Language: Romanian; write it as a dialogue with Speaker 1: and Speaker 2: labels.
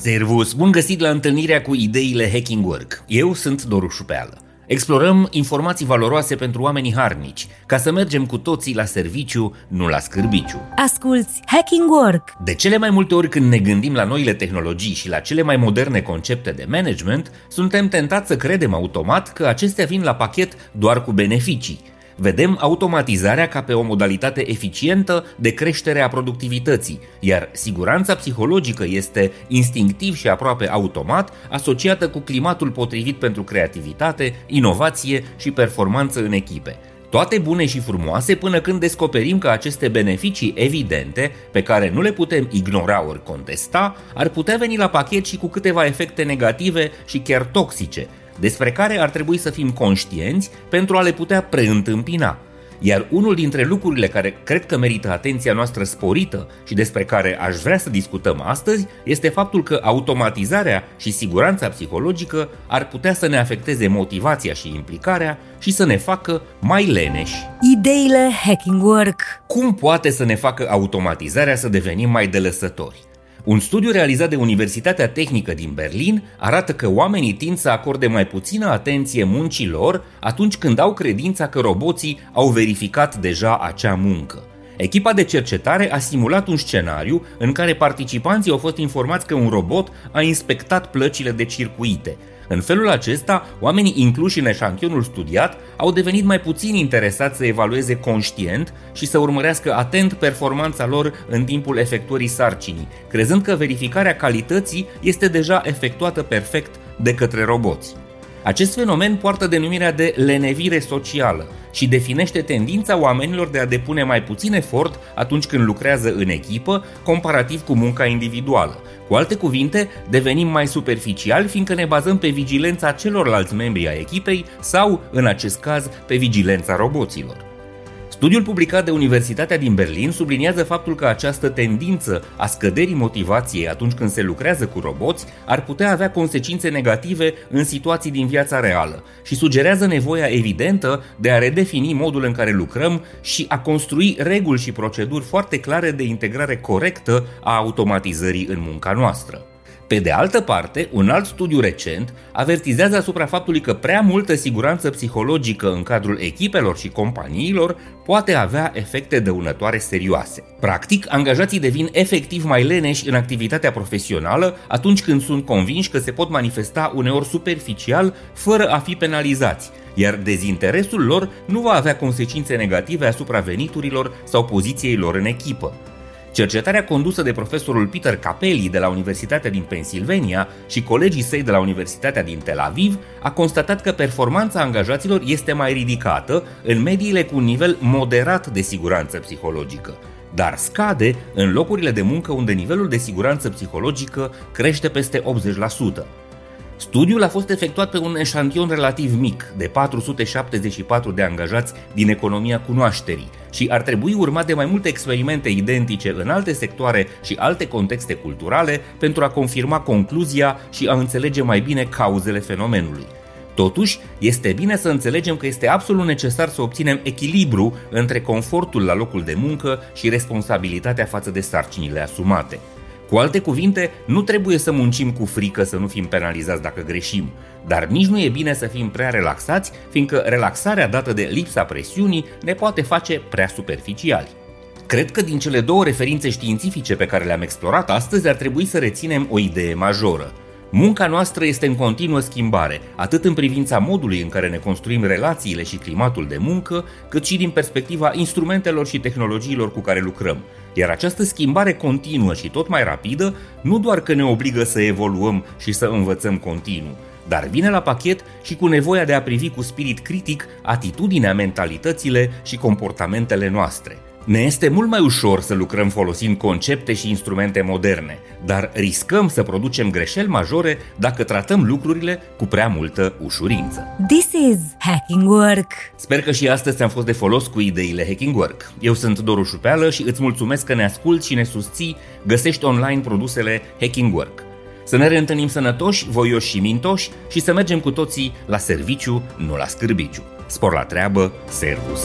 Speaker 1: Servus! Bun găsit la întâlnirea cu ideile Hacking Work. Eu sunt Doru Șupeală. Explorăm informații valoroase pentru oamenii harnici, ca să mergem cu toții la serviciu, nu la scârbiciu.
Speaker 2: Asculți Hacking Work!
Speaker 1: De cele mai multe ori când ne gândim la noile tehnologii și la cele mai moderne concepte de management, suntem tentați să credem automat că acestea vin la pachet doar cu beneficii, Vedem automatizarea ca pe o modalitate eficientă de creștere a productivității, iar siguranța psihologică este instinctiv și aproape automat asociată cu climatul potrivit pentru creativitate, inovație și performanță în echipe. Toate bune și frumoase până când descoperim că aceste beneficii evidente, pe care nu le putem ignora ori contesta, ar putea veni la pachet și cu câteva efecte negative și chiar toxice, despre care ar trebui să fim conștienți pentru a le putea preîntâmpina. Iar unul dintre lucrurile care cred că merită atenția noastră sporită și despre care aș vrea să discutăm astăzi este faptul că automatizarea și siguranța psihologică ar putea să ne afecteze motivația și implicarea și să ne facă mai leneși.
Speaker 2: Ideile Hacking Work
Speaker 1: Cum poate să ne facă automatizarea să devenim mai delăsători? Un studiu realizat de Universitatea Tehnică din Berlin arată că oamenii tind să acorde mai puțină atenție muncii lor atunci când au credința că roboții au verificat deja acea muncă. Echipa de cercetare a simulat un scenariu în care participanții au fost informați că un robot a inspectat plăcile de circuite, în felul acesta, oamenii incluși în eșantionul studiat au devenit mai puțin interesați să evalueze conștient și să urmărească atent performanța lor în timpul efectuării sarcinii, crezând că verificarea calității este deja efectuată perfect de către roboți. Acest fenomen poartă denumirea de lenevire socială și definește tendința oamenilor de a depune mai puțin efort atunci când lucrează în echipă, comparativ cu munca individuală. Cu alte cuvinte, devenim mai superficiali fiindcă ne bazăm pe vigilența celorlalți membri ai echipei sau, în acest caz, pe vigilența roboților. Studiul publicat de Universitatea din Berlin subliniază faptul că această tendință a scăderii motivației atunci când se lucrează cu roboți ar putea avea consecințe negative în situații din viața reală și sugerează nevoia evidentă de a redefini modul în care lucrăm și a construi reguli și proceduri foarte clare de integrare corectă a automatizării în munca noastră. Pe de altă parte, un alt studiu recent avertizează asupra faptului că prea multă siguranță psihologică în cadrul echipelor și companiilor poate avea efecte dăunătoare serioase. Practic, angajații devin efectiv mai leneși în activitatea profesională atunci când sunt convinși că se pot manifesta uneori superficial fără a fi penalizați, iar dezinteresul lor nu va avea consecințe negative asupra veniturilor sau poziției lor în echipă. Cercetarea condusă de profesorul Peter Capelli de la Universitatea din Pennsylvania și colegii săi de la Universitatea din Tel Aviv a constatat că performanța angajaților este mai ridicată în mediile cu un nivel moderat de siguranță psihologică, dar scade în locurile de muncă unde nivelul de siguranță psihologică crește peste 80%. Studiul a fost efectuat pe un eșantion relativ mic, de 474 de angajați din economia cunoașterii, și ar trebui urmat de mai multe experimente identice în alte sectoare și alte contexte culturale pentru a confirma concluzia și a înțelege mai bine cauzele fenomenului. Totuși, este bine să înțelegem că este absolut necesar să obținem echilibru între confortul la locul de muncă și responsabilitatea față de sarcinile asumate. Cu alte cuvinte, nu trebuie să muncim cu frică să nu fim penalizați dacă greșim, dar nici nu e bine să fim prea relaxați, fiindcă relaxarea dată de lipsa presiunii ne poate face prea superficiali. Cred că din cele două referințe științifice pe care le-am explorat astăzi ar trebui să reținem o idee majoră. Munca noastră este în continuă schimbare, atât în privința modului în care ne construim relațiile și climatul de muncă, cât și din perspectiva instrumentelor și tehnologiilor cu care lucrăm. Iar această schimbare continuă și tot mai rapidă nu doar că ne obligă să evoluăm și să învățăm continuu, dar vine la pachet și cu nevoia de a privi cu spirit critic atitudinea, mentalitățile și comportamentele noastre – ne este mult mai ușor să lucrăm folosind concepte și instrumente moderne, dar riscăm să producem greșeli majore dacă tratăm lucrurile cu prea multă ușurință.
Speaker 2: This is Hacking Work!
Speaker 1: Sper că și astăzi ți-am fost de folos cu ideile Hacking Work. Eu sunt Doru Șupeală și îți mulțumesc că ne asculti și ne susții, găsești online produsele Hacking Work. Să ne reîntâlnim sănătoși, voioși și mintoși și să mergem cu toții la serviciu, nu la scârbiciu. Spor la treabă, servus!